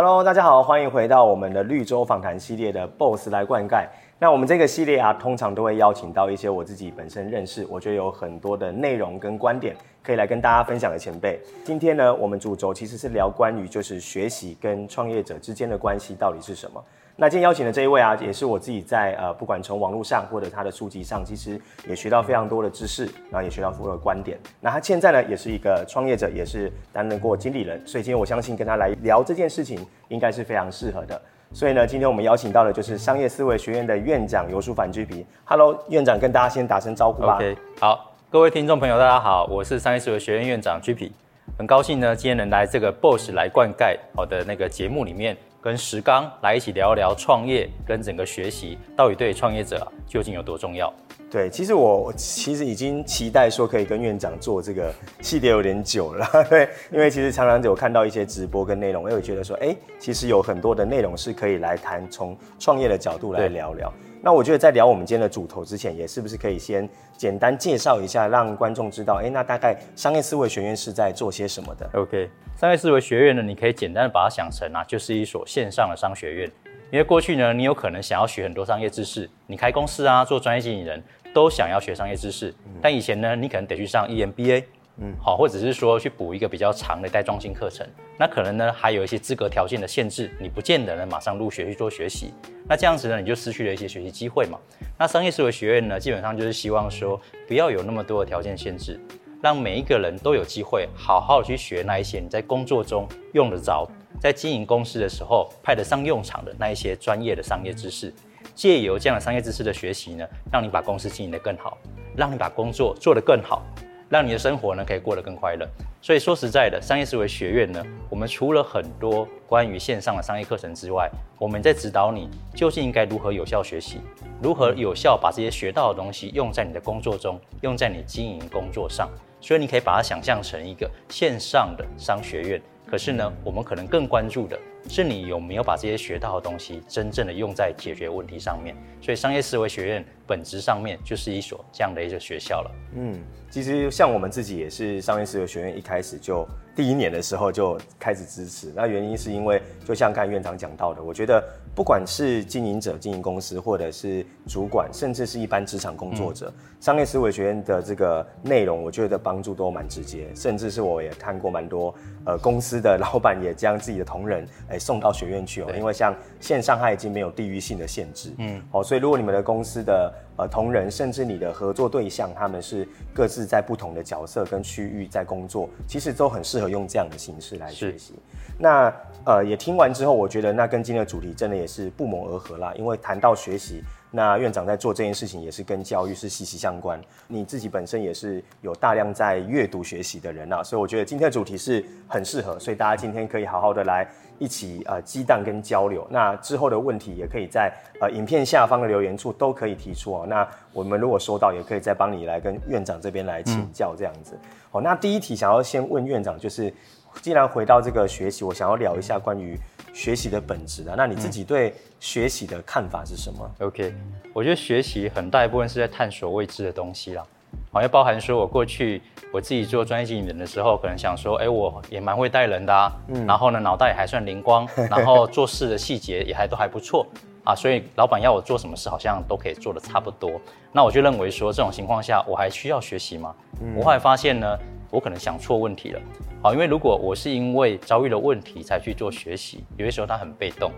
Hello，大家好，欢迎回到我们的绿洲访谈系列的 Boss 来灌溉。那我们这个系列啊，通常都会邀请到一些我自己本身认识，我觉得有很多的内容跟观点可以来跟大家分享的前辈。今天呢，我们主轴其实是聊关于就是学习跟创业者之间的关系到底是什么。那今天邀请的这一位啊，也是我自己在呃，不管从网络上或者他的书籍上，其实也学到非常多的知识，然后也学到很多的观点。那他现在呢，也是一个创业者，也是担任过经理人，所以今天我相信跟他来聊这件事情，应该是非常适合的。所以呢，今天我们邀请到的就是商业思维学院的院长游书凡 GP。Hello，院长跟大家先打声招呼吧。OK，好，各位听众朋友，大家好，我是商业思维学院院长 GP，很高兴呢，今天能来这个 Boss 来灌溉好的那个节目里面。跟石刚来一起聊一聊创业跟整个学习到底对创业者啊究竟有多重要？对，其实我其实已经期待说可以跟院长做这个系列有点久了，对，因为其实常常有看到一些直播跟内容，我也觉得说，哎，其实有很多的内容是可以来谈从创业的角度来聊聊。那我觉得在聊我们今天的主题之前，也是不是可以先简单介绍一下，让观众知道，哎，那大概商业思维学院是在做些什么的？OK，商业思维学院呢，你可以简单的把它想成啊，就是一所线上的商学院。因为过去呢，你有可能想要学很多商业知识，你开公司啊，做专业经理人，都想要学商业知识，但以前呢，你可能得去上 EMBA。嗯，好，或者是说去补一个比较长的带状性课程，那可能呢还有一些资格条件的限制，你不见得能马上入学去做学习，那这样子呢你就失去了一些学习机会嘛。那商业思维学院呢，基本上就是希望说不要有那么多的条件限制，让每一个人都有机会好好去学那一些你在工作中用得着，在经营公司的时候派得上用场的那一些专业的商业知识，借由这样的商业知识的学习呢，让你把公司经营得更好，让你把工作做得更好。让你的生活呢可以过得更快乐。所以说实在的，商业思维学院呢，我们除了很多关于线上的商业课程之外，我们在指导你究竟应该如何有效学习，如何有效把这些学到的东西用在你的工作中，用在你经营工作上。所以你可以把它想象成一个线上的商学院。可是呢，我们可能更关注的是你有没有把这些学到的东西真正的用在解决问题上面。所以商业思维学院本质上面就是一所这样的一个学校了。嗯，其实像我们自己也是商业思维学院一开始就第一年的时候就开始支持。那原因是因为就像刚才院长讲到的，我觉得不管是经营者、经营公司，或者是主管，甚至是一般职场工作者，嗯、商业思维学院的这个内容，我觉得帮助都蛮直接。甚至是我也看过蛮多呃公司。的老板也将自己的同仁哎送到学院去哦，因为像线上它已经没有地域性的限制，嗯，哦，所以如果你们的公司的呃同仁，甚至你的合作对象，他们是各自在不同的角色跟区域在工作，其实都很适合用这样的形式来学习。那呃也听完之后，我觉得那跟今天的主题真的也是不谋而合啦，因为谈到学习。那院长在做这件事情也是跟教育是息息相关。你自己本身也是有大量在阅读学习的人啊，所以我觉得今天的主题是很适合，所以大家今天可以好好的来一起呃激荡跟交流。那之后的问题也可以在呃影片下方的留言处都可以提出哦。那我们如果收到，也可以再帮你来跟院长这边来请教这样子。好，那第一题想要先问院长，就是既然回到这个学习，我想要聊一下关于。学习的本质啊，那你自己对学习的看法是什么？嗯，OK，我觉得学习很大一部分是在探索未知的东西啦，好像包含说我过去我自己做专业经理人的时候，可能想说，哎，我也蛮会带人的啊，嗯，然后呢，脑袋也还算灵光，然后做事的细节也还都还不错啊，所以老板要我做什么事，好像都可以做的差不多。那我就认为说，这种情况下，我还需要学习吗？嗯，我后来发现呢。我可能想错问题了，好，因为如果我是因为遭遇了问题才去做学习，有些时候它很被动。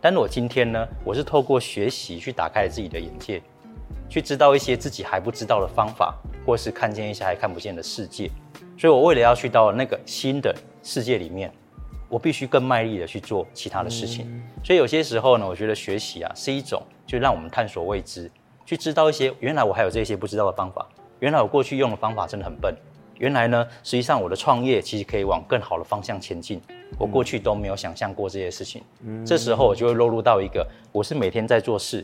但我今天呢，我是透过学习去打开了自己的眼界，去知道一些自己还不知道的方法，或是看见一些还看不见的世界。所以我为了要去到那个新的世界里面，我必须更卖力的去做其他的事情。嗯。所以有些时候呢，我觉得学习啊是一种，就让我们探索未知，去知道一些原来我还有这些不知道的方法，原来我过去用的方法真的很笨。原来呢，实际上我的创业其实可以往更好的方向前进。我过去都没有想象过这些事情。嗯，这时候我就会落入到一个，我是每天在做事，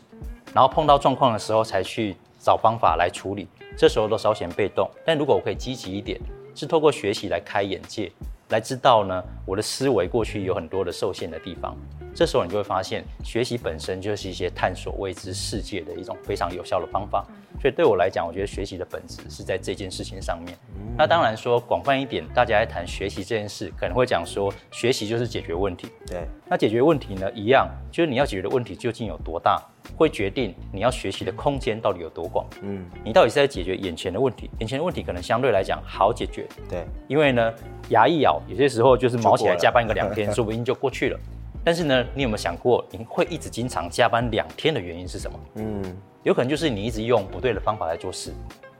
然后碰到状况的时候才去找方法来处理。这时候都稍显被动。但如果我可以积极一点，是透过学习来开眼界，来知道呢，我的思维过去有很多的受限的地方。这时候你就会发现，学习本身就是一些探索未知世界的一种非常有效的方法。所以对我来讲，我觉得学习的本质是在这件事情上面。那当然说广泛一点，大家在谈学习这件事，可能会讲说学习就是解决问题。对，那解决问题呢，一样就是你要解决的问题究竟有多大，会决定你要学习的空间到底有多广。嗯，你到底是在解决眼前的问题，眼前的问题可能相对来讲好解决。对，因为呢，牙一咬，有些时候就是毛起来加班个两天，说不定就过去了。但是呢，你有没有想过，你会一直经常加班两天的原因是什么？嗯，有可能就是你一直用不对的方法来做事，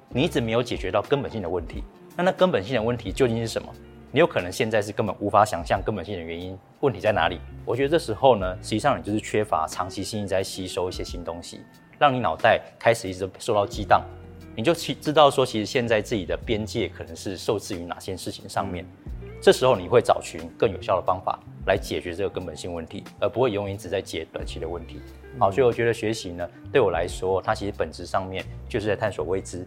你一直没有解决到根本性的问题。那那根本性的问题究竟是什么？你有可能现在是根本无法想象根本性的原因，问题在哪里？我觉得这时候呢，实际上你就是缺乏长期性在吸收一些新东西，让你脑袋开始一直受到激荡，你就其知道说，其实现在自己的边界可能是受制于哪些事情上面。这时候你会找寻更有效的方法来解决这个根本性问题，而不会永远只在解短期的问题。好，所以我觉得学习呢，对我来说，它其实本质上面就是在探索未知，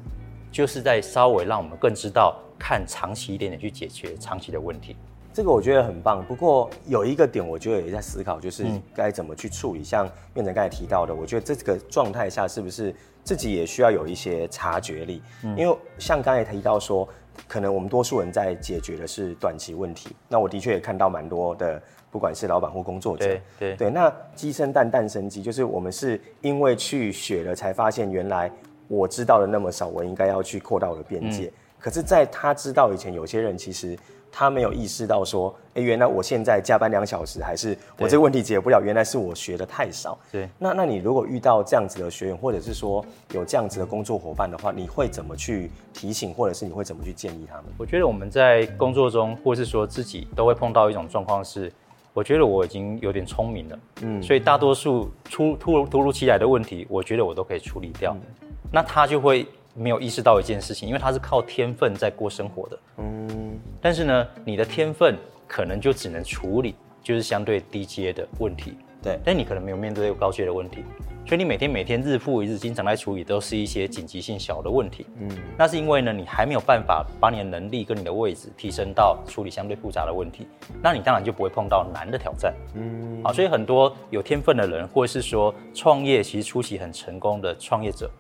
就是在稍微让我们更知道看长期一点点去解决长期的问题。这个我觉得很棒。不过有一个点，我觉得也在思考，就是该怎么去处理。像院长刚才提到的，我觉得这个状态下是不是自己也需要有一些察觉力？嗯因为像刚才提到说。可能我们多数人在解决的是短期问题，那我的确也看到蛮多的，不管是老板或工作者，对对，对，那鸡生蛋，蛋生鸡，就是我们是因为去学了，才发现原来我知道的那么少，我应该要去扩大我的边界。嗯、可是，在他知道以前，有些人其实。他没有意识到说，哎，原来我现在加班两小时，还是我这个问题解决不了，原来是我学的太少。对，那那你如果遇到这样子的学员，或者是说有这样子的工作伙伴的话，你会怎么去提醒，或者是你会怎么去建议他们？我觉得我们在工作中，或是说自己都会碰到一种状况是，我觉得我已经有点聪明了，嗯，所以大多数出突突如其来的问题，我觉得我都可以处理掉。嗯，那他就会。没有意识到一件事情，因为他是靠天分在过生活的。嗯，但是呢，你的天分可能就只能处理就是相对低阶的问题。对，但你可能没有面对高阶的问题，所以你每天每天日复一日，经常在处理都是一些紧急性小的问题。嗯，那是因为呢，你还没有办法把你的能力跟你的位置提升到处理相对复杂的问题，那你当然就不会碰到难的挑战。嗯，好，所以很多有天分的人，或者是说创业其实初期很成功的创业者。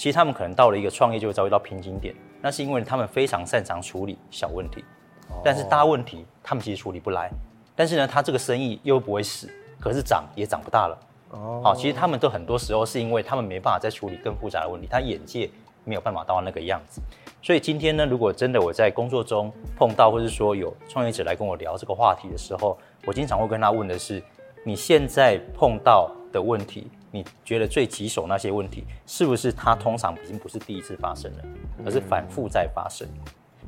其实他们可能到了一个创业就会遭遇到瓶颈点，那是因为他们非常擅长处理小问题，但是大问题他们其实处理不来。但是呢，他这个生意又不会死，可是涨也涨不大了。哦，好，其实他们都很多时候是因为他们没办法再处理更复杂的问题，他眼界没有办法到那个样子。所以今天呢，如果真的我在工作中碰到，或是说有创业者来跟我聊这个话题的时候，我经常会跟他问的是：你现在碰到的问题？你觉得最棘手那些问题，是不是它通常已经不是第一次发生了，而是反复在发生？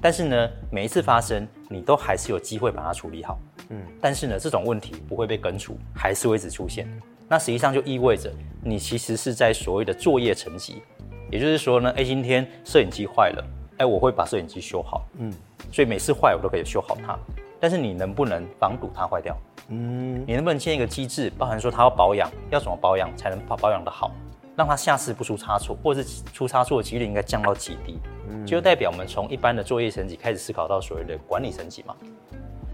但是呢，每一次发生，你都还是有机会把它处理好。嗯，但是呢，这种问题不会被根除，还是会一直出现。那实际上就意味着你其实是在所谓的作业层级，也就是说呢，哎，今天摄影机坏了，哎，我会把摄影机修好。嗯，所以每次坏我都可以修好它。但是你能不能防堵它坏掉？嗯，你能不能建一个机制，包含说它要保养，要怎么保养才能保保养的好，让它下次不出差错，或者是出差错的几率应该降到几低？嗯，就代表我们从一般的作业层级开始思考到所谓的管理层级嘛。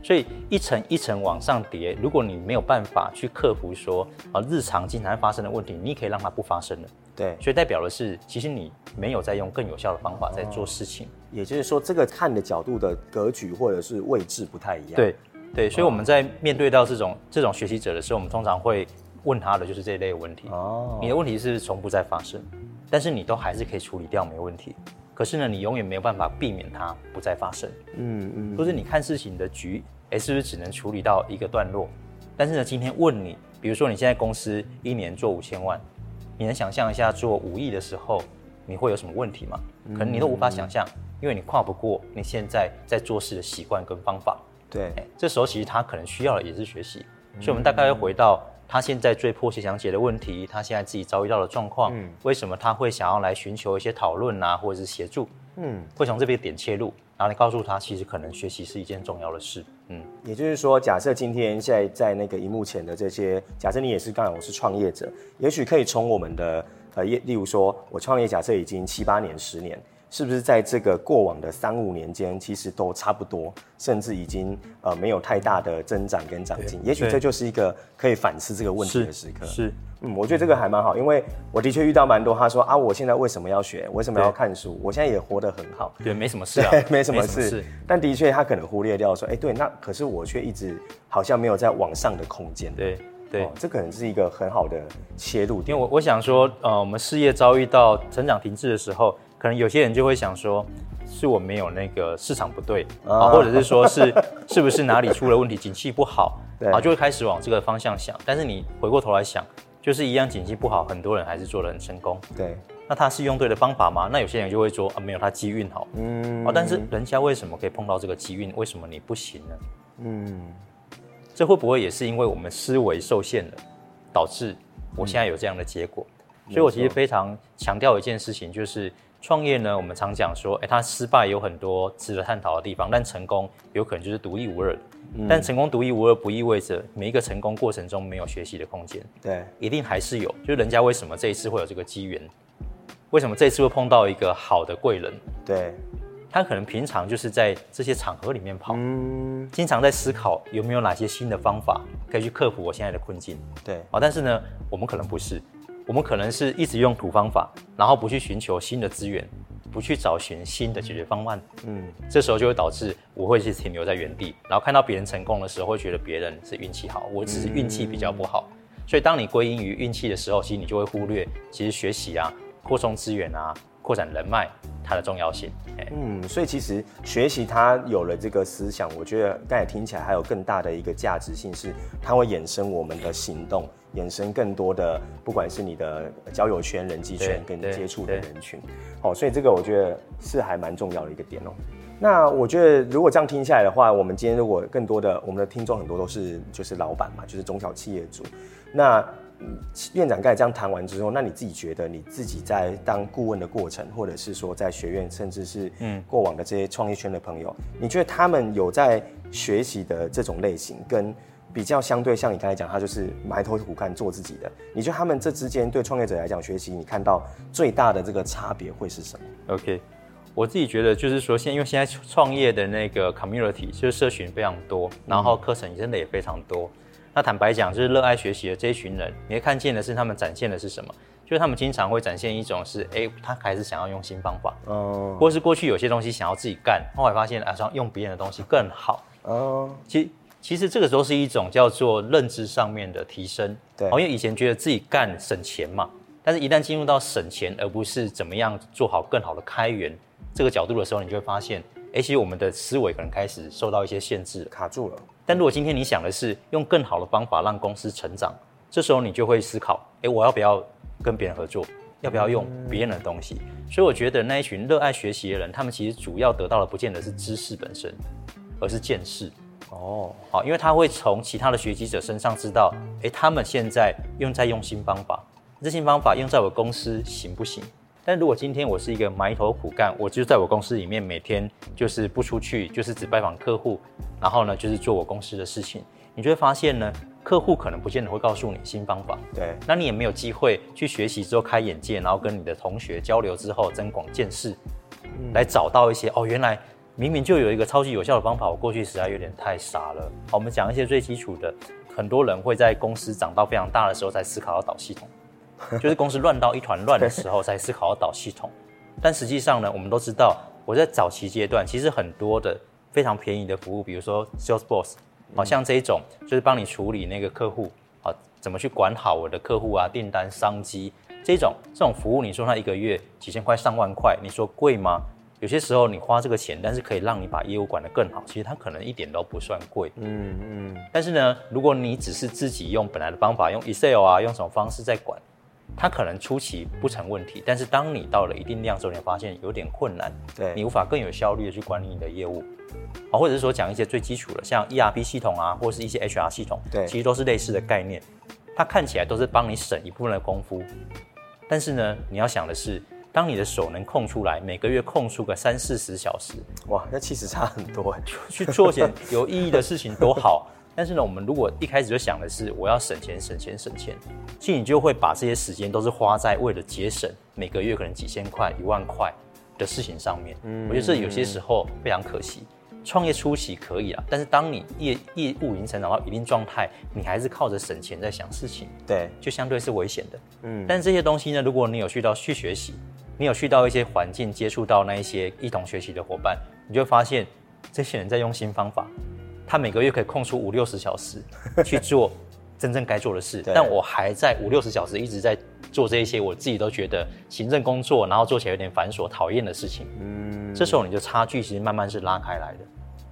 所以一层一层往上叠，如果你没有办法去克服说啊日常经常发生的问题，你可以让它不发生了。对，所以代表的是，其实你没有在用更有效的方法在做事情。哦，也就是说，这个看的角度的格局或者是位置不太一样。对。对，所以我们在面对到这种这种学习者的时候，我们通常会问他的就是这一类的问题。哦，你的问题是从不再发生，但是你都还是可以处理掉，没问题。可是呢，你永远没有办法避免它不再发生。嗯嗯，就是你看事情的局，哎，是不是只能处理到一个段落？但是呢，今天问你，比如说你现在公司一年做五千万，你能想象一下做五亿的时候，你会有什么问题吗？可能你都无法想象，因为你跨不过你现在在做事的习惯跟方法。对，这时候其实他可能需要的也是学习，所以我们大概要回到他现在最迫切想解的问题，他现在自己遭遇到的状况，嗯，为什么他会想要来寻求一些讨论啊，或者是协助，嗯，会从这边点切入，然后你告诉他，其实可能学习是一件重要的事，嗯，也就是说，假设今天现在在那个荧幕前的这些，假设你也是刚才我是创业者，也许可以从我们的呃，例如说我创业假设已经七八年、十年。是不是在这个过往的三五年间，其实都差不多，甚至已经呃没有太大的增长跟长进？也许这就是一个可以反思这个问题的时刻。是，是嗯，我觉得这个还蛮好，因为我的确遇到蛮多，他说啊，我现在为什么要学？为什么要看书？我现在也活得很好，对，没什么 事啊，没什么事。但的确，他可能忽略掉说，哎，对，那可是我却一直好像没有在往上的空间。对。对、哦，这可能是一个很好的切入点。因为我我想说，呃，我们事业遭遇到成长停滞的时候，可能有些人就会想说，是我没有那个市场不对啊，或者是说是 是不是哪里出了问题，景气不好，对啊，就会开始往这个方向想。但是你回过头来想，就是一样景气不好，很多人还是做得很成功。对，那他是用对的方法吗？那有些人就会说啊，没有，他机运好。嗯，啊，但是人家为什么可以碰到这个机运？为什么你不行呢？嗯。这会不会也是因为我们思维受限了，导致我现在有这样的结果？嗯、所以我其实非常强调一件事情，就是创业呢，我们常讲说，哎，它失败有很多值得探讨的地方，但成功有可能就是独一无二的。嗯、但成功独一无二不意味着每一个成功过程中没有学习的空间。对，一定还是有。就是人家为什么这一次会有这个机缘？为什么这一次会碰到一个好的贵人？对。他可能平常就是在这些场合里面跑，嗯，经常在思考有没有哪些新的方法可以去克服我现在的困境。对，啊，但是呢，我们可能不是，我们可能是一直用土方法，然后不去寻求新的资源，不去找寻新的解决方案。嗯，这时候就会导致我会去停留在原地，然后看到别人成功的时候，会觉得别人是运气好，我只是运气比较不好。嗯，所以当你归因于运气的时候，其实你就会忽略，其实学习啊，扩充资源啊。扩展人脉，它的重要性。嗯，所以其实学习它有了这个思想，我觉得刚才听起来还有更大的一个价值性，是它会衍生我们的行动，衍生更多的，不管是你的交友圈、人际圈跟接触的人群。好，所以这个我觉得是还蛮重要的一个点哦。那我觉得如果这样听下来的话，我们今天如果更多的我们的听众很多都是就是老板嘛，就是中小企业主，那。院长刚才这样谈完之后，那你自己觉得你自己在当顾问的过程，或者是说在学院，甚至是嗯过往的这些创业圈的朋友，嗯、你觉得他们有在学习的这种类型，跟比较相对，像你刚才讲，他就是埋头苦干做自己的，你觉得他们这之间对创业者来讲学习，你看到最大的这个差别会是什么？OK，我自己觉得就是说，现因为现在创业的那个 community 就是社群非常多，然后课程真的也非常多。那坦白讲，就是热爱学习的这一群人，你会看见的是他们展现的是什么？就是他们经常会展现一种是，哎、欸，他还是想要用新方法，哦，或是过去有些东西想要自己干，后来发现啊，想用别人的东西更好，哦，其其实这个时候是一种叫做认知上面的提升，对，因为以前觉得自己干省钱嘛，但是一旦进入到省钱而不是怎么样做好更好的开源这个角度的时候，你就会发现，哎、欸，其实我们的思维可能开始受到一些限制，卡住了。但如果今天你想的是用更好的方法让公司成长，这时候你就会思考：诶，我要不要跟别人合作？要不要用别人的东西？所以我觉得那一群热爱学习的人，他们其实主要得到的不见得是知识本身，而是见识。哦，好，因为他会从其他的学习者身上知道：诶，他们现在用在用新方法，这新方法用在我公司行不行？但如果今天我是一个埋头苦干，我就在我公司里面每天就是不出去，就是只拜访客户，然后呢就是做我公司的事情，你就会发现呢，客户可能不见得会告诉你新方法，对，那你也没有机会去学习之后开眼界，然后跟你的同学交流之后增广见识，嗯、来找到一些哦，原来明明就有一个超级有效的方法，我过去实在有点太傻了。好，我们讲一些最基础的，很多人会在公司长到非常大的时候才思考要导系统。就是公司乱到一团乱的时候，才思考要导系统。但实际上呢，我们都知道，我在早期阶段，其实很多的非常便宜的服务，比如说 Salesforce，好像这一种，就是帮你处理那个客户，啊，怎么去管好我的客户啊，订单、商机这种这种服务，你说它一个月几千块、上万块，你说贵吗？有些时候你花这个钱，但是可以让你把业务管得更好，其实它可能一点都不算贵。嗯嗯。但是呢，如果你只是自己用本来的方法，用 Excel 啊，用什么方式在管？它可能初期不成问题，但是当你到了一定量之后，你发现有点困难，对，你无法更有效率的去管理你的业务，啊，或者是说讲一些最基础的，像 ERP 系统啊，或是一些 HR 系统，对，其实都是类似的概念，它看起来都是帮你省一部分的功夫，但是呢，你要想的是，当你的手能空出来，每个月空出个三四十小时，哇，那其实差很多，去做些有意义的事情多好。但是呢，我们如果一开始就想的是我要省钱、省钱、省钱，其实你就会把这些时间都是花在为了节省每个月可能几千块、一万块，的事情上面。嗯，我觉得这有些时候非常可惜。创业初期可以啊，但是当你业业务已经成长到一定状态，你还是靠着省钱在想事情，对，就相对是危险的。嗯，但是这些东西呢，如果你有去到去学习，你有去到一些环境接触到那一些一同学习的伙伴，你就会发现这些人在用新方法，他每个月可以空出五六十小时去做真正该做的事，但我还在五六十小时一直在做这一些我自己都觉得行政工作，然后做起来有点繁琐、讨厌的事情。嗯，这时候你的差距其实慢慢是拉开来的。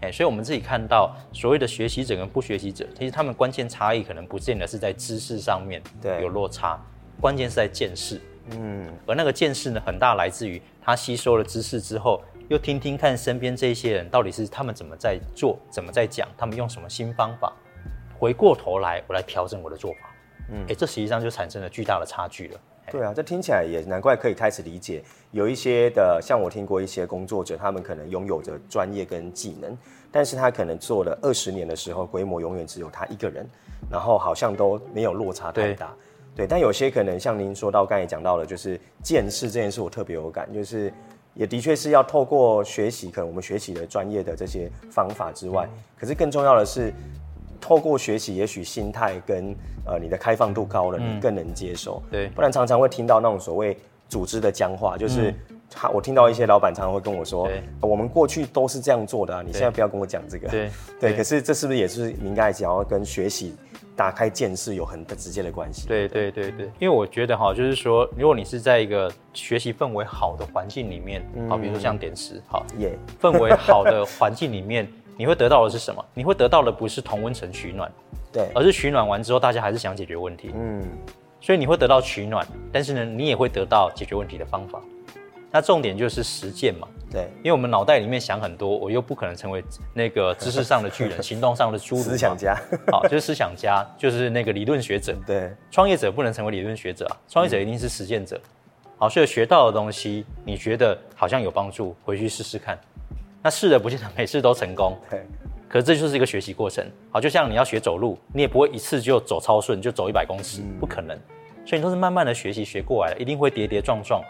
哎，所以我们自己看到所谓的学习者跟不学习者，其实他们关键差异可能不见得是在知识上面有落差，关键是在见识。嗯，而那个见识呢，很大来自于他吸收了知识之后，又听听看身边这些人到底是他们怎么在做，怎么在讲，他们用什么新方法，回过头来我来调整我的做法。嗯，哎，这实际上就产生了巨大的差距了。对啊，这听起来也难怪可以开始理解，有一些的像我听过一些工作者，他们可能拥有着专业跟技能，但是他可能做了二十年的时候，规模永远只有他一个人，然后好像都没有落差太大。对，但有些可能像您说到刚才讲到的，就是见识这件事，我特别有感，就是也的确是要透过学习，可能我们学习的专业的这些方法之外，可是更重要的是。透过学习，也许心态跟呃你的开放度高了，你更能接受。嗯、对，不然常常会听到那种所谓组织的僵化，就是他、嗯、我听到一些老板常常会跟我说，我们过去都是这样做的啊，你现在不要跟我讲这个。对对，可是这是不是也是您刚才讲要跟学习打开见识有很直接的关系？对对对对，因为我觉得哈，就是说，如果你是在一个学习氛围好的环境里面，好、嗯，比如说像点石，好，耶，氛围好的环境里面。你会得到的是什么？你会得到的不是同温层取暖，对，而是取暖完之后，大家还是想解决问题。嗯，所以你会得到取暖，但是呢，你也会得到解决问题的方法。那重点就是实践嘛，对，因为我们脑袋里面想很多，我又不可能成为那个知识上的巨人，行动上的侏儒。思想家，好，就是思想家，就是那个理论学者。对，创业者不能成为理论学者啊，创业者一定是实践者。好，所以学到的东西，你觉得好像有帮助，回去试试看。那试的不见得每次都成功，对。可是这就是一个学习过程，好，就像你要学走路，你也不会一次就走超顺，就走一百公尺，不可能。所以你都是慢慢的学习学过来的，一定会跌跌撞撞。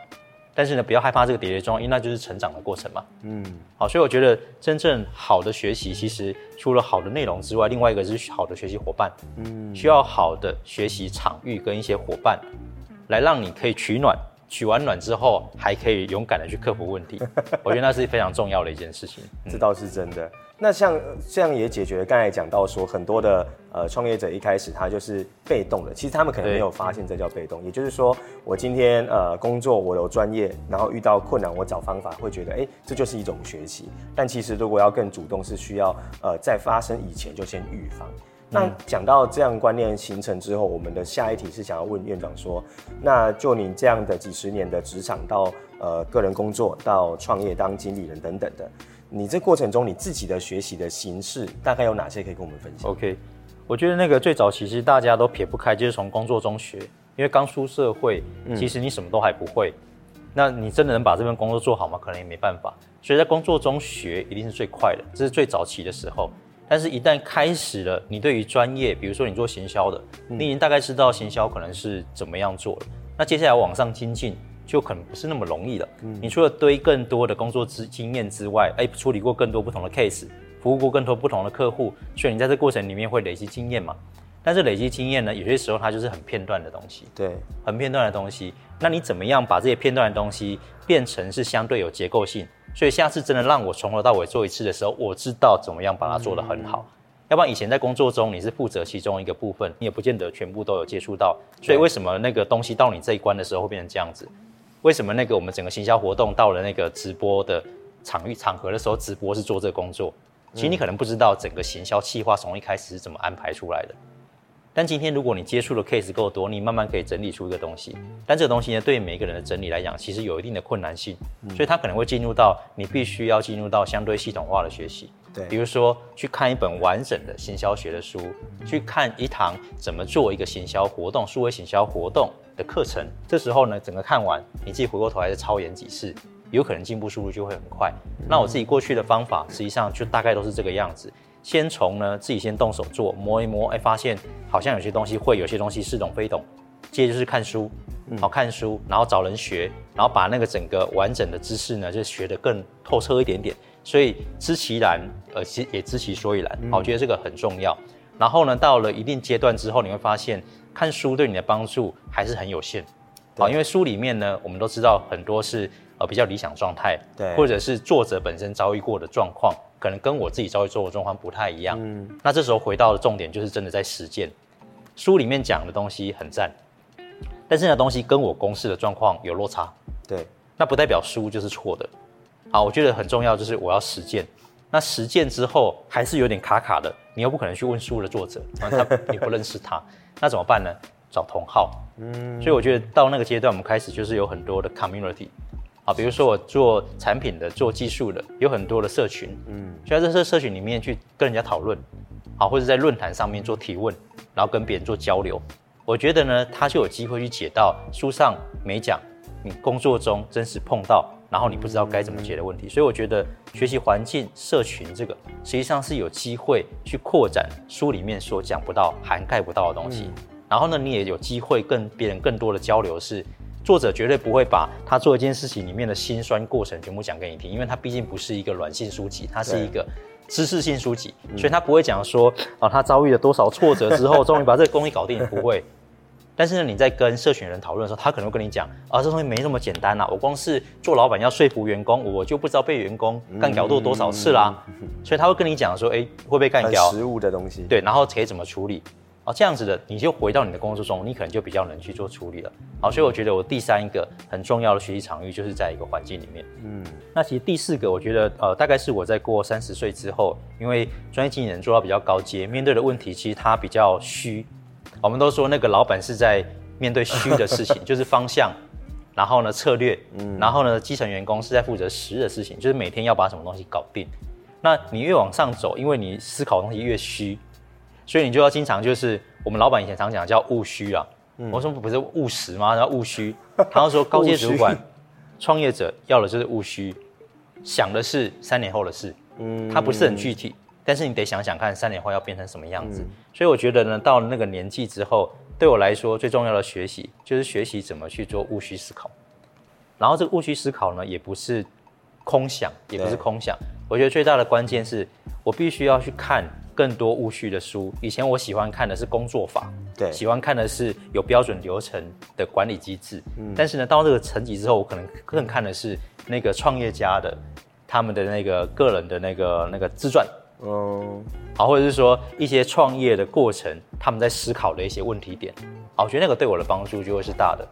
但是呢，不要害怕这个跌跌撞撞，因为那就是成长的过程嘛。嗯，好，所以我觉得真正好的学习，其实除了好的内容之外，另外一个是好的学习伙伴。嗯，需要好的学习场域跟一些伙伴，来让你可以取暖。取完暖之后，还可以勇敢的去克服问题，我觉得那是非常重要的一件事情。这倒是真的。那像这样也解决了刚才讲到说，很多的呃创业者一开始他就是被动的，其实他们可能没有发现这叫被动。也就是说，我今天呃工作我有专业，然后遇到困难我找方法，会觉得哎这就是一种学习。但其实如果要更主动，是需要呃在发生以前就先预防。那讲到这样观念形成之后，我们的下一题是想要问院长说，那就你这样的几十年的职场到呃个人工作到创业当经理人等等的，你这过程中你自己的学习的形式大概有哪些可以跟我们分享？OK，我觉得那个最早其实大家都撇不开，就是从工作中学，因为刚出社会，其实你什么都还不会，嗯、那你真的能把这份工作做好吗？可能也没办法，所以在工作中学一定是最快的，这是最早期的时候。但是，一旦开始了，你对于专业，比如说你做行销的，你已经大概知道行销可能是怎么样做了。那接下来往上精进，就可能不是那么容易了。你除了堆更多的工作之经验之外，哎，处理过更多不同的 case，服务过更多不同的客户，所以你在这过程里面会累积经验嘛。但是累积经验呢，有些时候它就是很片段的东西，对，很片段的东西。那你怎么样把这些片段的东西变成是相对有结构性？所以下次真的让我从头到尾做一次的时候，我知道怎么样把它做得很好。嗯、要不然以前在工作中你是负责其中一个部分，你也不见得全部都有接触到。所以为什么那个东西到你这一关的时候会变成这样子？为什么那个我们整个行销活动到了那个直播的场域场合的时候，直播是做这个工作？其实你可能不知道整个行销计划从一开始是怎么安排出来的。但今天如果你接触的 case 够多，你慢慢可以整理出一个东西。但这个东西呢，对每一个人的整理来讲，其实有一定的困难性，所以它可能会进入到你必须要进入到相对系统化的学习。对，比如说去看一本完整的行销学的书，去看一堂怎么做一个行销活动、数位行销活动的课程。这时候呢，整个看完，你自己回过头来再操演几次，有可能进步速度就会很快。那我自己过去的方法，实际上就大概都是这个样子。先从呢自己先动手做，摸一摸，哎，发现好像有些东西会，有些东西似懂非懂，接着就是看书，好、嗯、看书，然后找人学，然后把那个整个完整的知识呢，就学得更透彻一点点。所以知其然，呃，其也知其所以然。好，我觉得这个很重要。然后呢，到了一定阶段之后，你会发现看书对你的帮助还是很有限。好，因为书里面呢，我们都知道很多是呃比较理想状态，对，或者是作者本身遭遇过的状况，可能跟我自己遭遇过的状况不太一样。嗯，那这时候回到的重点就是真的在实践。书里面讲的东西很赞，但是那东西跟我公司的状况有落差。对，那不代表书就是错的。好，我觉得很重要就是我要实践。那实践之后还是有点卡卡的，你又不可能去问书的作者，他 你不认识他，那怎么办呢？找同号。嗯，所以我觉得到那个阶段，我们开始就是有很多的 community。好，比如说我做产品的、做技术的，有很多的社群。嗯，就在这些社群里面去跟人家讨论，好，或者在论坛上面做提问。然后跟别人做交流，我觉得呢，他就有机会去解到书上没讲，你工作中真实碰到，然后你不知道该怎么解的问题。所以我觉得学习环境、社群这个，实际上是有机会去扩展书里面所讲不到、涵盖不到的东西。然后呢，你也有机会跟别人更多的交流。是作者绝对不会把他做一件事情里面的辛酸过程全部讲给你听，因为他毕竟不是一个软性书籍，它是一个。知识性书籍，所以他不会讲说啊，他遭遇了多少挫折之后，终于把这个东西搞定，不会。但是呢，你在跟社群人讨论的时候，他可能会跟你讲啊，这东西没那么简单呐，我光是做老板要说服员工，我就不知道被员工干掉多多少次啦。所以他会跟你讲说，哎，会被干掉，实物的东西，对，然后可以怎么处理。哦，这样子的，你就回到你的工作中，你可能就比较能去做处理了。好，所以我觉得我第三个很重要的学习场域就是在一个环境里面。嗯，那其实第四个，我觉得呃，大概是我在过三十岁之后，因为专业经理人做到比较高阶，面对的问题其实它比较虚。我们都说那个老板是在面对虚的事情，就是方向，然后呢策略，嗯，然后呢基层员工是在负责实的事情，就是每天要把什么东西搞定。那你越往上走，因为你思考的东西越虚。所以你就要经常就是我们老板以前常讲的叫务虚啊，嗯、我说不是务实吗？然后务虚。然后说高阶主管、创业者要的就是务虚，想的是三年后的事，嗯，他不是很具体，但是你得想想看三年后要变成什么样子。嗯、所以我觉得呢，到了那个年纪之后，对我来说最重要的学习就是学习怎么去做务虚思考。然后这个务虚思考呢，也不是空想，也不是空想。我觉得最大的关键是我必须要去看。更多务虚的书，以前我喜欢看的是工作法，对，喜欢看的是有标准流程的管理机制。嗯，但是呢，到这个层级之后，我可能更看的是那个创业家的他们的那个个人的那个那个自传，嗯，好，或者是说一些创业的过程，他们在思考的一些问题点，好，我觉得那个对我的帮助就会是大的。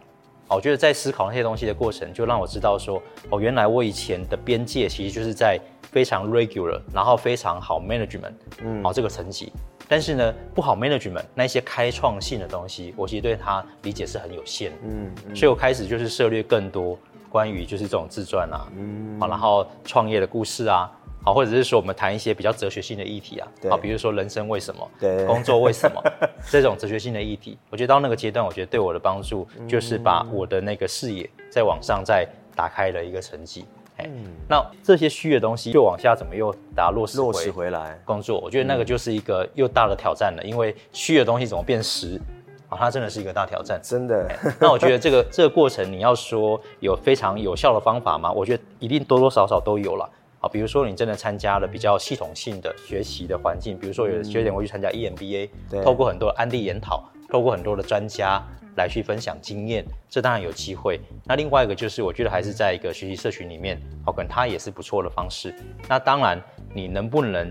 好，我觉得在思考那些东西的过程，就让我知道说，哦，原来我以前的边界其实就是在非常 regular，然后非常好 management，嗯，好这个层级。但是呢，不好 management 那些开创性的东西，我其实对它理解是很有限的，嗯，嗯，所以我开始就是涉猎更多关于就是这种自传啊，嗯，好，然后创业的故事啊。好，或者是说我们谈一些比较哲学性的议题啊，好，比如说人生为什么，对，工作为什么，这种哲学性的议题，我觉得到那个阶段，我觉得对我的帮助就是把我的那个视野再往上再打开了一个层级。嗯，那这些虚的东西又往下怎么又打落实落实回来工作？我觉得那个就是一个又大的挑战了，因为虚的东西怎么变实啊？它真的是一个大挑战，真的。那我觉得这个这个过程，你要说有非常有效的方法吗？我觉得一定多多少少都有了。啊，比如说你真的参加了比较系统性的学习的环境，比如说有学点会去参加 EMBA，对，透过很多案例研讨，透过很多的专家来去分享经验，这当然有机会。那另外一个就是，我觉得还是在一个学习社群里面，好，可能它也是不错的方式。那当然，你能不能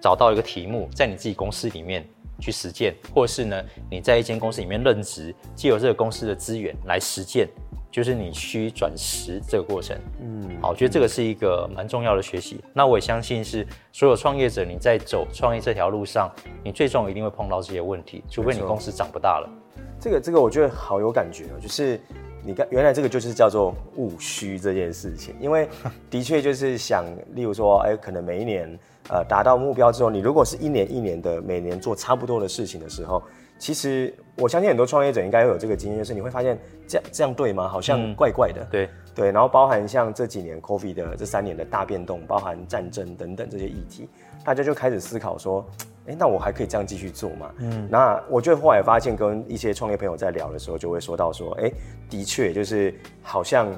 找到一个题目，在你自己公司里面去实践，或是呢，你在一间公司里面任职，借由这个公司的资源来实践。就是你虚转实这个过程，嗯，好，我觉得这个是一个蛮重要的学习。那我也相信是所有创业者，你在走创业这条路上，你最终一定会碰到这些问题，除非你公司长不大了。这个这个我觉得好有感觉哦，就是你看原来这个就是叫做务虚这件事情，因为的确就是想，例如说，哎，可能每一年呃达到目标之后，你如果是一年一年的每年做差不多的事情的时候。其实我相信很多创业者应该会有这个经验，就是你会发现这样这样对吗？好像怪怪的。嗯、对对，然后包含像这几年 COVID 的这三年的大变动，包含战争等等这些议题，大家就开始思考说，哎，那我还可以这样继续做吗？嗯，那我就后来发现，跟一些创业朋友在聊的时候，就会说到说，哎，的确就是好像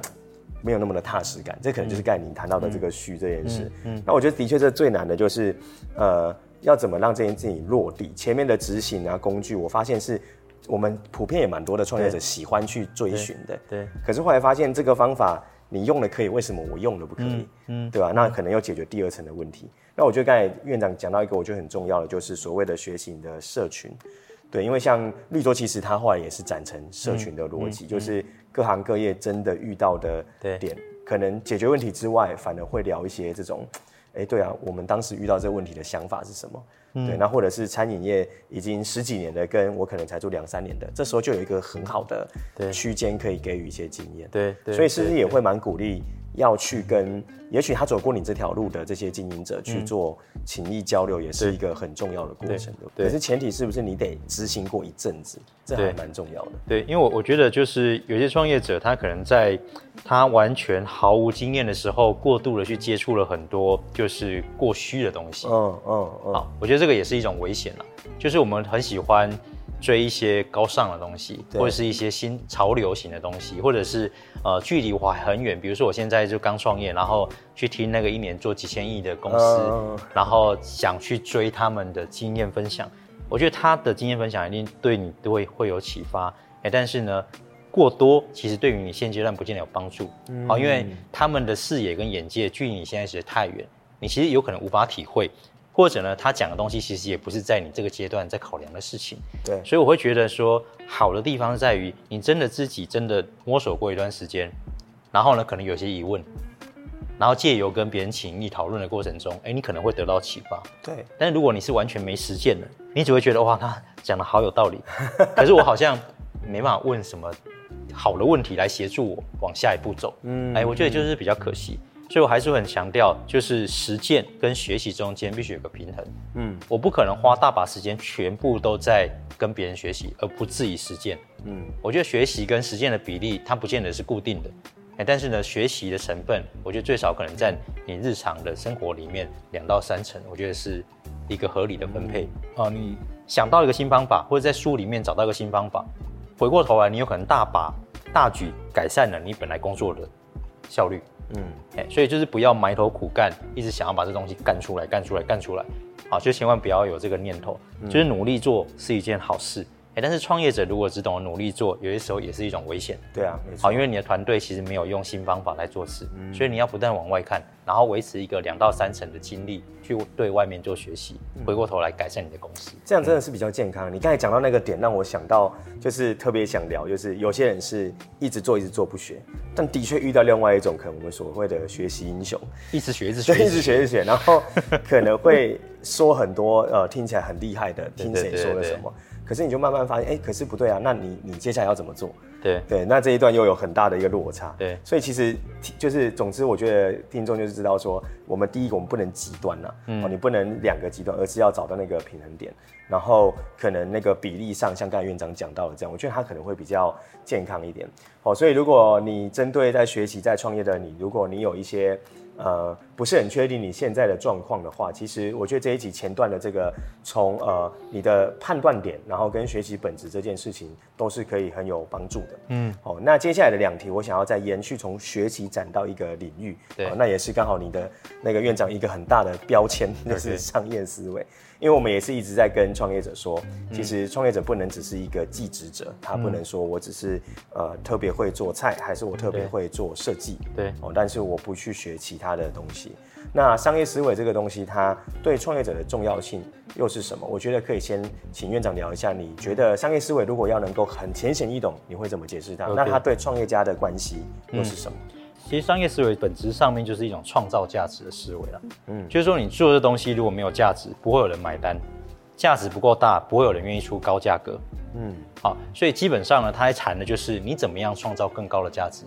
没有那么的踏实感，这可能就是刚才你谈到的这个虚这件事。嗯，嗯，那我觉得的确这最难的就是，呃，要怎么让这件事情落地？前面的执行啊工具，我发现是。我们普遍也蛮多的创业者喜欢去追寻的，对。对，可是后来发现这个方法你用了可以，为什么我用了不可以？嗯，嗯对吧？那可能要解决第二层的问题。那我觉得刚才院长讲到一个我觉得很重要的，就是所谓的学习的社群。对，因为像绿洲其实它后来也是展成社群的逻辑，嗯嗯、就是各行各业真的遇到的点，可能解决问题之外，反而会聊一些这种，哎，对啊，我们当时遇到这个问题的想法是什么？嗯、对，那或者是餐饮业已经十几年的，跟我可能才做两三年的，这时候就有一个很好的区间可以给予一些经验。对，对，所以是不是也会蛮鼓励要去跟，也许他走过你这条路的这些经营者去做情谊交流，也是一个很重要的过程。对，可是前提是不是你得执行过一阵子，这还蛮重要的。对，因为我我觉得就是有些创业者，他可能在他完全毫无经验的时候，过度的去接触了很多就是过虚的东西。嗯嗯嗯。好，我觉得这个也是一种危险了，就是我们很喜欢。追一些高尚的东西，或者是一些新潮流型的东西，或者是呃距离我还很远。比如说我现在就刚创业，然后去听那个一年做几千亿的公司，嗯、然后想去追他们的经验分享。我觉得他的经验分享一定对你都会会有启发。哎，但是呢，过多其实对于你现阶段不见得有帮助。好、嗯，因为他们的视野跟眼界距离你现在实在太远，你其实有可能无法体会。或者呢，他讲的东西其实也不是在你这个阶段在考量的事情。对，所以我会觉得说，好的地方在于你真的自己真的摸索过一段时间，然后呢，可能有些疑问，然后借由跟别人情谊讨论的过程中，哎，你可能会得到启发。对。但是如果你是完全没实践的，你只会觉得哇，他讲的好有道理，可是我好像没办法问什么好的问题来协助我往下一步走。嗯，哎，我觉得就是比较可惜。所以我还是很强调，就是实践跟学习中间必须有个平衡。嗯，我不可能花大把时间全部都在跟别人学习，而不自己实践。嗯，我觉得学习跟实践的比例，它不见得是固定的。哎，但是呢，学习的成分，我觉得最少可能在你日常的生活里面两到三成，我觉得是一个合理的分配。啊，你想到一个新方法，或者在书里面找到一个新方法，回过头来，你有可能大把大举改善了你本来工作的效率。嗯，哎，所以就是不要埋头苦干，一直想要把这东西干出来、干出来、干出来，啊，就千万不要有这个念头，嗯、就是努力做是一件好事。哎，但是创业者如果只懂得努力做，有些时候也是一种危险。对啊，没错。好，因为你的团队其实没有用新方法来做事，嗯、所以你要不断往外看，然后维持一个两到三成的精力去对外面做学习，嗯、回过头来改善你的公司。这样真的是比较健康。嗯、你刚才讲到那个点，让我想到就是特别想聊，就是有些人是一直做一直做不学，但的确遇到另外一种可能我们所谓的学习英雄，一直学一直 学，一直学一直学，然后可能会说很多呃听起来很厉害的，听谁说了什么。可是你就慢慢发现，哎、欸，可是不对啊，那你你接下来要怎么做？对对，那这一段又有很大的一个落差。对，所以其实就是，总之，我觉得听众就是知道说，我们第一个我们不能极端呐，嗯、哦，你不能两个极端，而是要找到那个平衡点。然后可能那个比例上，像刚才院长讲到的这样，我觉得他可能会比较健康一点。哦，所以如果你针对在学习在创业的你，如果你有一些。呃，不是很确定你现在的状况的话，其实我觉得这一集前段的这个从呃你的判断点，然后跟学习本质这件事情，都是可以很有帮助的。嗯，好，那接下来的两题，我想要再延续从学习展到一个领域，对，那也是刚好你的那个院长一个很大的标签，就是商业思维。因为我们也是一直在跟创业者说，其实创业者不能只是一个技职者，他不能说我只是呃特别会做菜，还是我特别会做设计，对哦，但是我不去学其他的东西。那商业思维这个东西，它对创业者的重要性又是什么？我觉得可以先请院长聊一下，你觉得商业思维如果要能够很浅显易懂，你会怎么解释它？那它对创业家的关系又是什么？其实商业思维本质上面就是一种创造价值的思维了，嗯，就是说你做的东西如果没有价值，不会有人买单，价值不够大，不会有人愿意出高价格，嗯，好，所以基本上呢，他在谈的就是你怎么样创造更高的价值。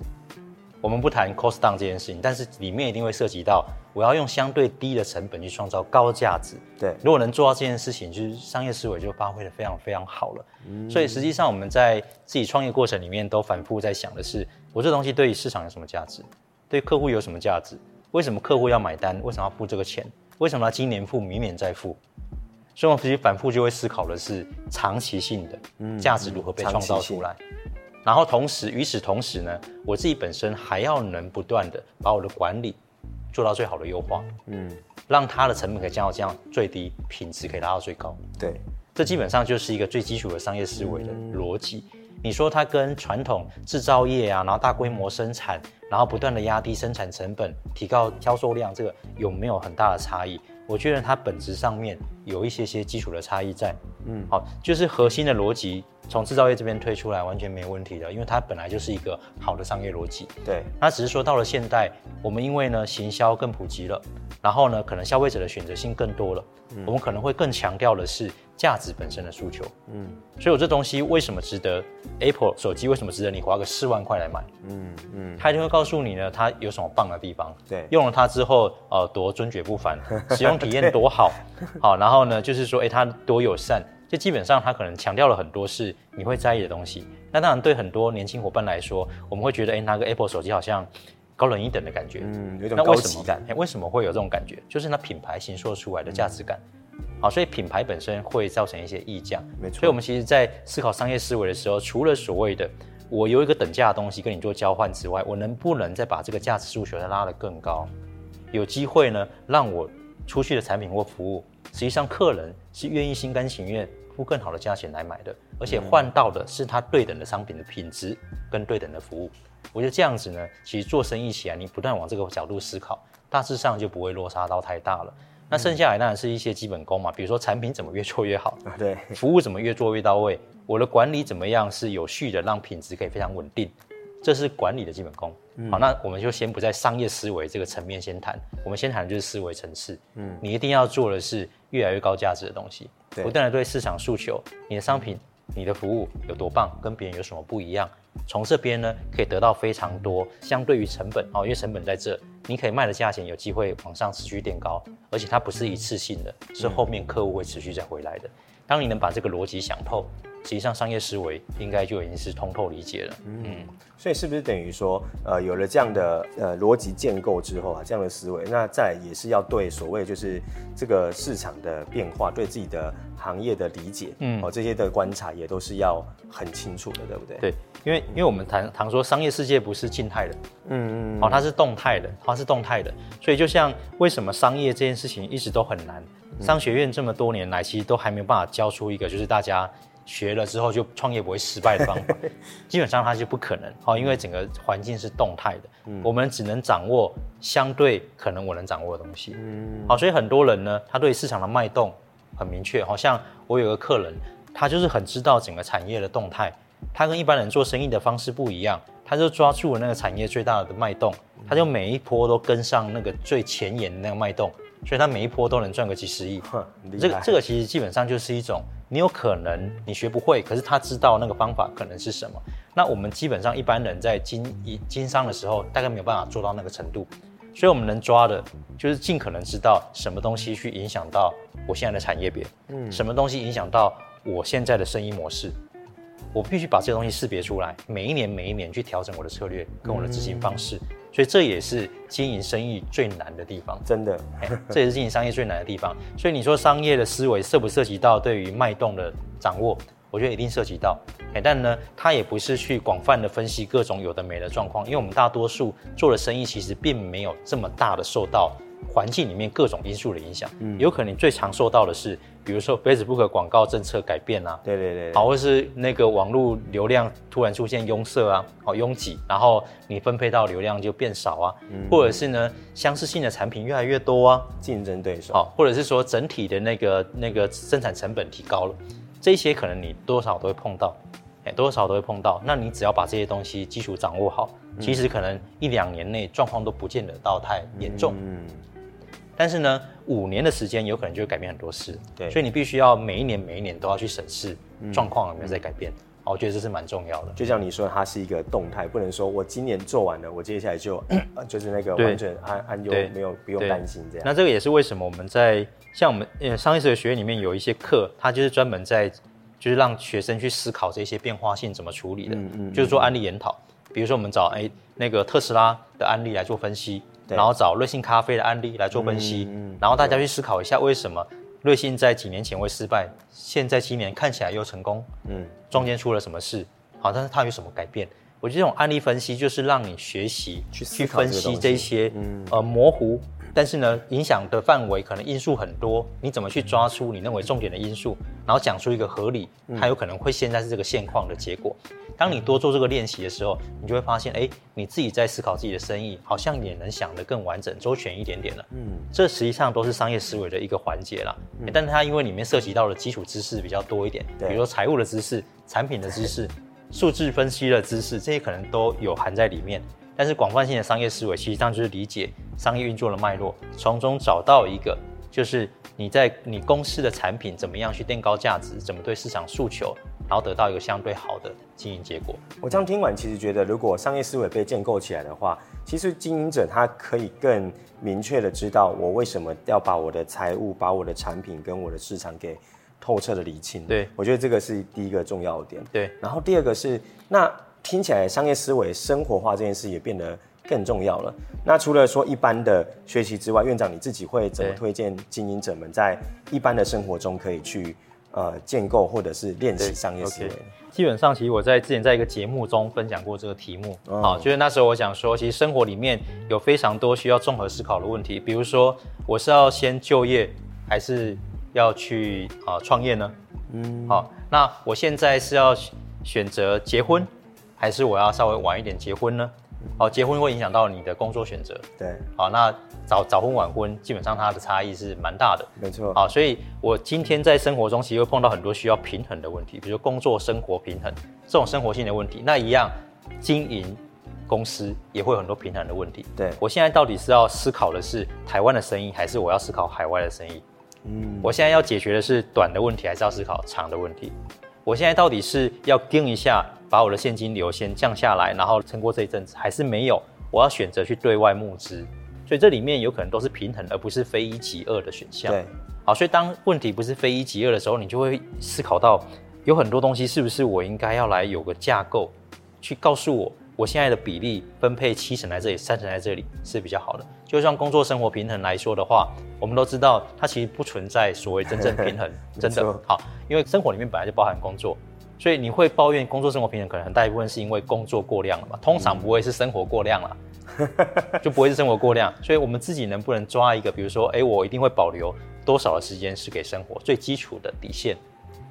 我们不谈 cost down 这件事情，但是里面一定会涉及到我要用相对低的成本去创造高价值。对，如果能做到这件事情，就是商业思维就发挥的非常非常好了。嗯，所以实际上我们在自己创业过程里面都反复在想的是。我这东西对于市场有什么价值？对客户有什么价值？为什么客户要买单？为什么要付这个钱？为什么他今年付，明年再付？所以，我们其实反复就会思考的是长期性的价值如何被创造出来。然后，同时与此同时呢，我自己本身还要能不断的把我的管理做到最好的优化，嗯，让它的成本可以降到这样最低，品质可以达到最高。对，这基本上就是一个最基础的商业思维的逻辑。你说它跟传统制造业啊，然后大规模生产，然后不断的压低生产成本，提高销售量，这个有没有很大的差异？我觉得它本质上面有一些些基础的差异在，嗯，好，就是核心的逻辑从制造业这边推出来完全没有问题的，因为它本来就是一个好的商业逻辑。对，那只是说到了现代，我们因为呢行销更普及了，然后呢可能消费者的选择性更多了，嗯，我们可能会更强调的是。价值本身的诉求，嗯，所以我这东西为什么值得？Apple 手机为什么值得你花个四万块来买？嗯嗯，他一定会告诉你呢，它有什么棒的地方。对，用了它之后，呃，多尊爵不凡，使用体验多好，好，然后呢，就是说，哎，它多友善，就基本上他可能强调了很多是你会在意的东西。那当然，对很多年轻伙伴来说，我们会觉得，哎，拿个 Apple 手机好像高人一等的感觉，嗯，有种高级感。哎，为什么会有这种感觉？就是那品牌形塑出来的价值感。嗯好，所以品牌本身会造成一些溢价，没错。所以我们其实，在思考商业思维的时候，除了所谓的我有一个等价的东西跟你做交换之外，我能不能再把这个价值诉求再拉得更高？有机会呢，让我出去的产品或服务，实际上客人是愿意心甘情愿付更好的价钱来买的，而且换到的是他对等的商品的品质跟对等的服务。我觉得这样子呢，其实做生意起来，你不断往这个角度思考，大致上就不会落差到太大了。那剩下来当然是一些基本功嘛，比如说产品怎么越做越好，对，服务怎么越做越到位，我的管理怎么样是有序的，让品质可以非常稳定，这是管理的基本功。嗯、好，那我们就先不在商业思维这个层面先谈，我们先谈的就是思维层次。嗯，你一定要做的是越来越高价值的东西，对，不断的对市场诉求，你的商品、你的服务有多棒，跟别人有什么不一样，从这边呢可以得到非常多，相对于成本哦，因为成本在这。你可以卖的价钱有机会往上持续垫高，而且它不是一次性的，是后面客户会持续再回来的。当你能把这个逻辑想透，实际上商业思维应该就已经是通透理解了。嗯，所以是不是等于说，呃，有了这样的呃逻辑建构之后啊，这样的思维，那再也是要对所谓就是这个市场的变化，对自己的行业的理解，嗯，哦，这些的观察也都是要很清楚的，对不对？对，因为因为我们谈谈说商业世界不是静态的，嗯嗯，哦，它是动态的，它是动态的，所以就像为什么商业这件事情一直都很难，商学院这么多年来其实都还没有办法教出一个就是大家。学了之后就创业不会失败的方法，基本上它就不可能哦，因为整个环境是动态的，嗯，我们只能掌握相对可能我能掌握的东西，嗯，好，所以很多人呢，他对市场的脉动很明确，好像我有个客人，他就是很知道整个产业的动态，他跟一般人做生意的方式不一样，他就抓住了那个产业最大的脉动，他就每一波都跟上那个最前沿的那个脉动，所以他每一波都能赚个几十亿，这个这个其实基本上就是一种。你有可能你学不会，可是他知道那个方法可能是什么。那我们基本上一般人在经营经商的时候，大概没有办法做到那个程度。所以我们能抓的就是尽可能知道什么东西去影响到我现在的产业别，嗯，什么东西影响到我现在的生意模式，我必须把这个东西识别出来，每一年每一年去调整我的策略跟我的执行方式。嗯所以这也是经营生意最难的地方，真的，这也是经营商业最难的地方。所以你说商业的思维涉不涉及到对于脉动的掌握？我觉得一定涉及到。但呢，它也不是去广泛的分析各种有的没的状况，因为我们大多数做的生意其实并没有这么大的受到。环境里面各种因素的影响，嗯，有可能你最常受到的是，比如说 Facebook 广告政策改变啊，对对对，好，或是那个网络流量突然出现拥塞啊，好拥挤，然后你分配到流量就变少啊，嗯，或者是呢，相似性的产品越来越多啊，竞争对手，好，或者是说整体的那个那个生产成本提高了，这些可能你多少都会碰到，哎，多少都会碰到，那你只要把这些东西基础掌握好，其实可能一两年内状况都不见得到太严重，嗯。但是呢，五年的时间有可能就会改变很多事，对，所以你必须要每一年每一年都要去审视状况有没有在改变。嗯嗯、我觉得这是蛮重要的。就像你说，它是一个动态，不能说我今年做完了，我接下来就就是那个完全安安优没有不用担心这样。那这个也是为什么我们在像我们呃商业思维学院里面有一些课，它就是专门在就是让学生去思考这些变化性怎么处理的，嗯嗯，就是做案例研讨。比如说我们找哎那个特斯拉的案例来做分析，然后找瑞幸咖啡的案例来做分析，然后大家去思考一下为什么瑞幸在几年前会失败，现在今年看起来又成功，嗯，中间出了什么事？好，但是它有什么改变？我觉得这种案例分析就是让你学习去去分析这些呃模糊。但是呢，影响的范围可能因素很多，你怎么去抓出你认为重点的因素，然后讲出一个合理，它有可能会现在是这个现况的结果。当你多做这个练习的时候，你就会发现，哎，你自己在思考自己的生意，好像也能想得更完整、周全一点点了。嗯，这实际上都是商业思维的一个环节啦。嗯，但是它因为里面涉及到的基础知识比较多一点，比如说财务的知识、产品的知识、数字分析的知识，这些可能都有含在里面。但是广泛性的商业思维，其实上就是理解商业运作的脉络，从中找到一个，就是你在你公司的产品怎么样去垫高价值，怎么对市场诉求，然后得到一个相对好的经营结果。我这样听完，其实觉得如果商业思维被建构起来的话，其实经营者他可以更明确的知道我为什么要把我的财务、把我的产品跟我的市场给透彻的理清。对，我觉得这个是第一个重要点。对，然后第二个是那。听起来商业思维生活化这件事也变得更重要了。那除了说一般的学习之外，院长你自己会怎么推荐经营者们在一般的生活中可以去呃建构或者是练习商业思维？Okay. 基本上，其实我在之前在一个节目中分享过这个题目啊，哦，就是那时候我想说，其实生活里面有非常多需要综合思考的问题，比如说我是要先就业还是要去啊创业呢？嗯，好，那我现在是要选择结婚。还是我要稍微晚一点结婚呢？好，结婚会影响到你的工作选择。对，好，那早早婚晚婚，基本上它的差异是蛮大的。没错。好，所以我今天在生活中其实会碰到很多需要平衡的问题，比如说工作生活平衡这种生活性的问题。那一样，经营公司也会有很多平衡的问题。对，我现在到底是要思考的是台湾的生意，还是我要思考海外的生意？嗯，我现在要解决的是短的问题，还是要思考长的问题？我现在到底是要盯一下，把我的现金流先降下来，然后撑过这一阵子，还是没有？我要选择去对外募资，所以这里面有可能都是平衡，而不是非一即二的选项。对，好，所以当问题不是非一即二的时候，你就会思考到有很多东西是不是我应该要来有个架构，去告诉我。我现在的比例分配七成在这里，三成在这里是比较好的。就像工作生活平衡来说的话，我们都知道它其实不存在所谓真正平衡，真的好，因为生活里面本来就包含工作，所以你会抱怨工作生活平衡，可能很大一部分是因为工作过量了嘛，通常不会是生活过量了，就不会是生活过量。所以我们自己能不能抓一个，比如说，哎，我一定会保留多少的时间是给生活，最基础的底线，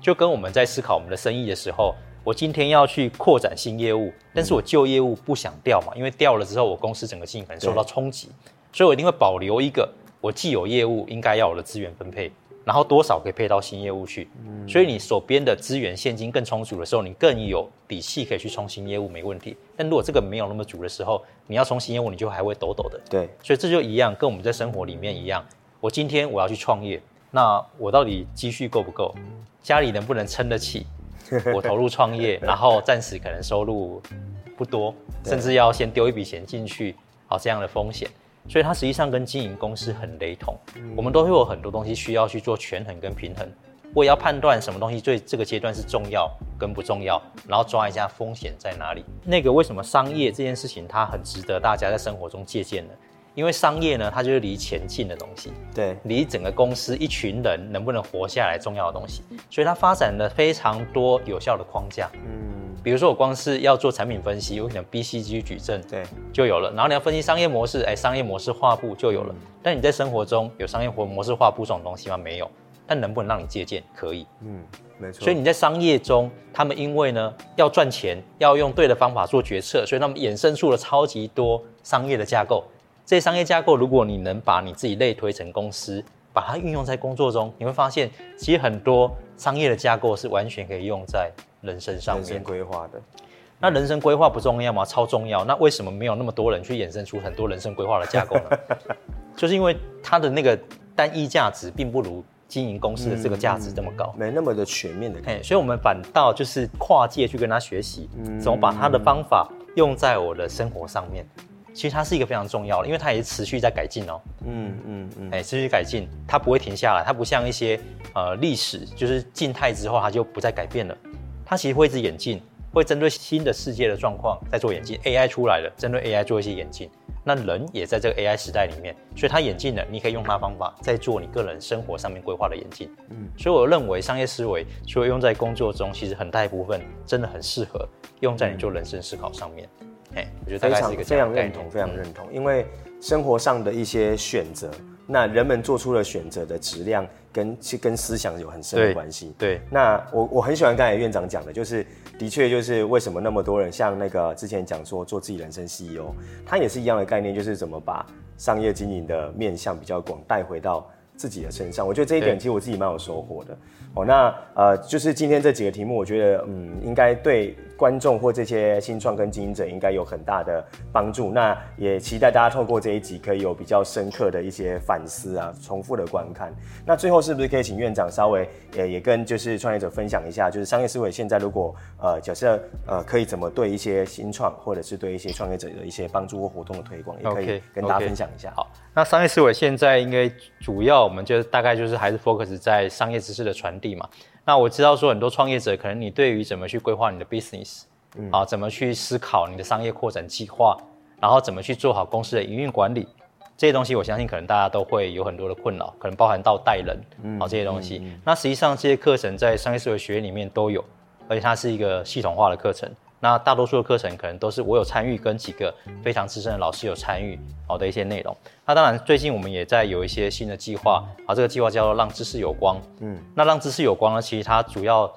就跟我们在思考我们的生意的时候。我今天要去扩展新业务，但是我旧业务不想掉嘛，因为掉了之后，我公司整个经营可能受到冲击，所以我一定会保留一个我既有业务应该要有的资源分配，然后多少可以配到新业务去。嗯，所以你手边的资源现金更充足的时候，你更有底气可以去冲新业务，没问题。但如果这个没有那么足的时候，你要冲新业务，你就还会抖抖的。对，所以这就一样，跟我们在生活里面一样。我今天我要去创业，那我到底积蓄够不够？家里能不能撑得起？我投入创业，然后暂时可能收入不多，甚至要先丢一笔钱进去，好，这样的风险，所以它实际上跟经营公司很雷同。我们都会有很多东西需要去做权衡跟平衡，我也要判断什么东西对这个阶段是重要跟不重要，然后抓一下风险在哪里。那个为什么商业这件事情它很值得大家在生活中借鉴呢？因为商业呢，它就是离钱近的东西，对，离整个公司一群人能不能活下来重要的东西，所以它发展了非常多有效的框架。嗯，比如说我光是要做产品分析，我可能 BCG 矩阵，对，就有了。然后你要分析商业模式，哎，商业模式画布就有了。嗯，但你在生活中有商业活模式画布这种东西吗？没有。但能不能让你借鉴？可以。嗯，没错。所以你在商业中，他们因为呢要赚钱，要用对的方法做决策，所以他们衍生出了超级多商业的架构。这些商业架构，如果你能把你自己类推成公司，把它运用在工作中，你会发现，其实很多商业的架构是完全可以用在人生上面。人生规划的，那人生规划不重要吗？超重要。那为什么没有那么多人去衍生出很多人生规划的架构呢？就是因为它的那个单一价值并不如经营公司的这个价值这么高，嗯、没那么的全面的。哎，所以我们反倒就是跨界去跟他学习，怎么把他的方法用在我的生活上面。其实它是一个非常重要的，因为它也是持续在改进哦。嗯嗯嗯，哎、嗯，持续改进，它不会停下来，它不像一些呃历史，就是静态之后它就不再改变了，它其实会一直演进。会针对新的世界的状况在做演进。AI 出来了，针对 AI 做一些演进。那人也在这个 AI 时代里面，所以它演进了，你可以用它方法在做你个人生活上面规划的演进。嗯，所以我认为商业思维除了用在工作中，其实很大一部分真的很适合用在你做人生思考上面。我觉得非常非常认同，非常认同，因为生活上的一些选择。那人们做出了选择的质量跟其跟思想有很深的关系。对，那我我很喜欢刚才院长讲的，就是的确就是为什么那么多人像那个之前讲说做自己人生 CEO，他也是一样的概念，就是怎么把商业经营的面向比较广带回到自己的身上。我觉得这一点其实我自己蛮有收获的。哦，那呃，就是今天这几个题目，我觉得嗯，应该对。观众或这些新创跟经营者应该有很大的帮助，那也期待大家透过这一集可以有比较深刻的一些反思啊，重复的观看。那最后是不是可以请院长稍微也也跟就是创业者分享一下，就是商业思维现在如果呃假设呃可以怎么对一些新创或者是对一些创业者的一些帮助或活动的推广，也可以跟大家分享一下。Okay, okay. 好，那商业思维现在应该主要我们就大概就是还是 focus 在商业知识的传递嘛。那我知道说很多创业者，可能你对于怎么去规划你的 business，嗯，啊，怎么去思考你的商业扩展计划，然后怎么去做好公司的营运管理，这些东西我相信可能大家都会有很多的困扰，可能包含到带人，嗯，啊这些东西。那实际上这些课程在商业思维学院里面都有，而且它是一个系统化的课程。那大多数的课程可能都是我有参与，跟几个非常资深的老师有参与好的一些内容。那当然，最近我们也在有一些新的计划，啊，这个计划叫做“让知识有光”。嗯，那让知识有光呢，其实它主要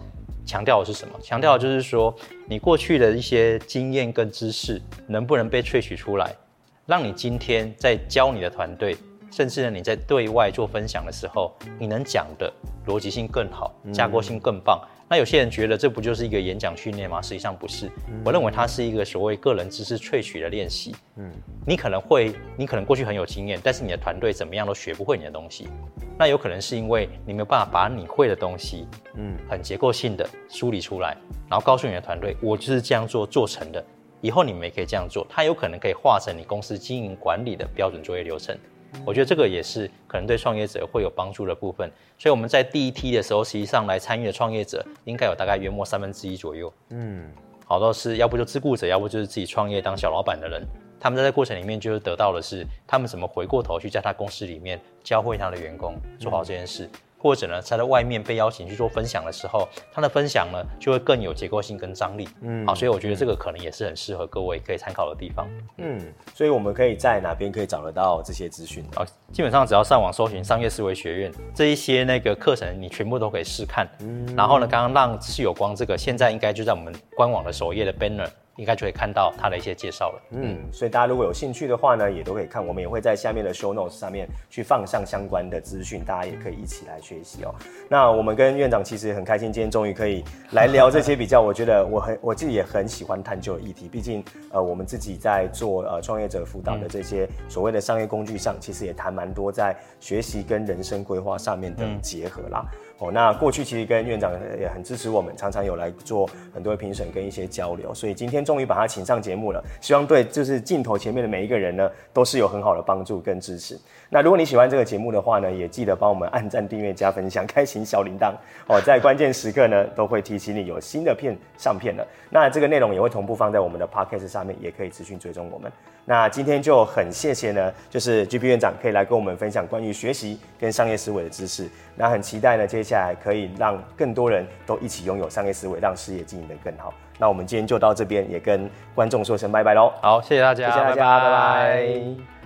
强调的是什么？强调的就是说，你过去的一些经验跟知识能不能被萃取出来，让你今天在教你的团队，甚至呢你在对外做分享的时候，你能讲的逻辑性更好，架构性更棒。那有些人觉得这不就是一个演讲训练吗？实际上不是，我认为它是一个所谓个人知识萃取的练习。嗯，你可能会，你可能过去很有经验，但是你的团队怎么样都学不会你的东西。那有可能是因为你没有办法把你会的东西，嗯，很结构性的梳理出来，然后告诉你的团队，我就是这样做做成的。以后你们也可以这样做，它有可能可以化成你公司经营管理的标准作业流程。我觉得这个也是可能对创业者会有帮助的部分，所以我们在第一梯的时候，实际上来参与的创业者应该有大概约莫三分之一左右。嗯，好多是要不就自雇者，要不就是自己创业当小老板的人，他们在这个过程里面就是得到的是他们怎么回过头去在他公司里面教会他的员工做好这件事。嗯或者呢，他在外面被邀请去做分享的时候，他的分享呢就会更有结构性跟张力。嗯，好，所以我觉得这个可能也是很适合各位可以参考的地方。嗯，所以我们可以在哪边可以找得到这些资讯？啊，基本上只要上网搜寻商业思维学院这一些那个课程，你全部都可以试看。嗯，然后呢，刚刚让知识有光这个，现在应该就在我们官网的首页的 banner。应该就可以看到它的一些介绍了。嗯，所以大家如果有兴趣的话呢，也都可以看。我们也会在下面的 show notes 上面去放上相关的资讯，大家也可以一起来学习哦。那我们跟院长其实很开心，今天终于可以来聊这些比较，我觉得我很 我自己也很喜欢探究的议题。毕竟呃，我们自己在做呃创业者辅导的这些所谓的商业工具上，其实也谈蛮多在学习跟人生规划上面的结合啦。嗯哦，那过去其实跟院长也很支持我们，常常有来做很多的评审跟一些交流，所以今天终于把他请上节目了，希望对就是镜头前面的每一个人呢，都是有很好的帮助跟支持。那如果你喜欢这个节目的话呢，也记得帮我们按赞、订阅、加分享、开启小铃铛哦，在关键时刻呢，都会提醒你有新的片上片了。那这个内容也会同步放在我们的 Podcast 上面，也可以持续追踪我们。那今天就很谢谢呢，就是 GP 院长可以来跟我们分享关于学习跟商业思维的知识。那很期待呢，接下来可以让更多人都一起拥有商业思维，让事业经营得更好。那我们今天就到这边，也跟观众说声拜拜喽。好，谢谢大家，谢谢大家，拜拜。拜拜。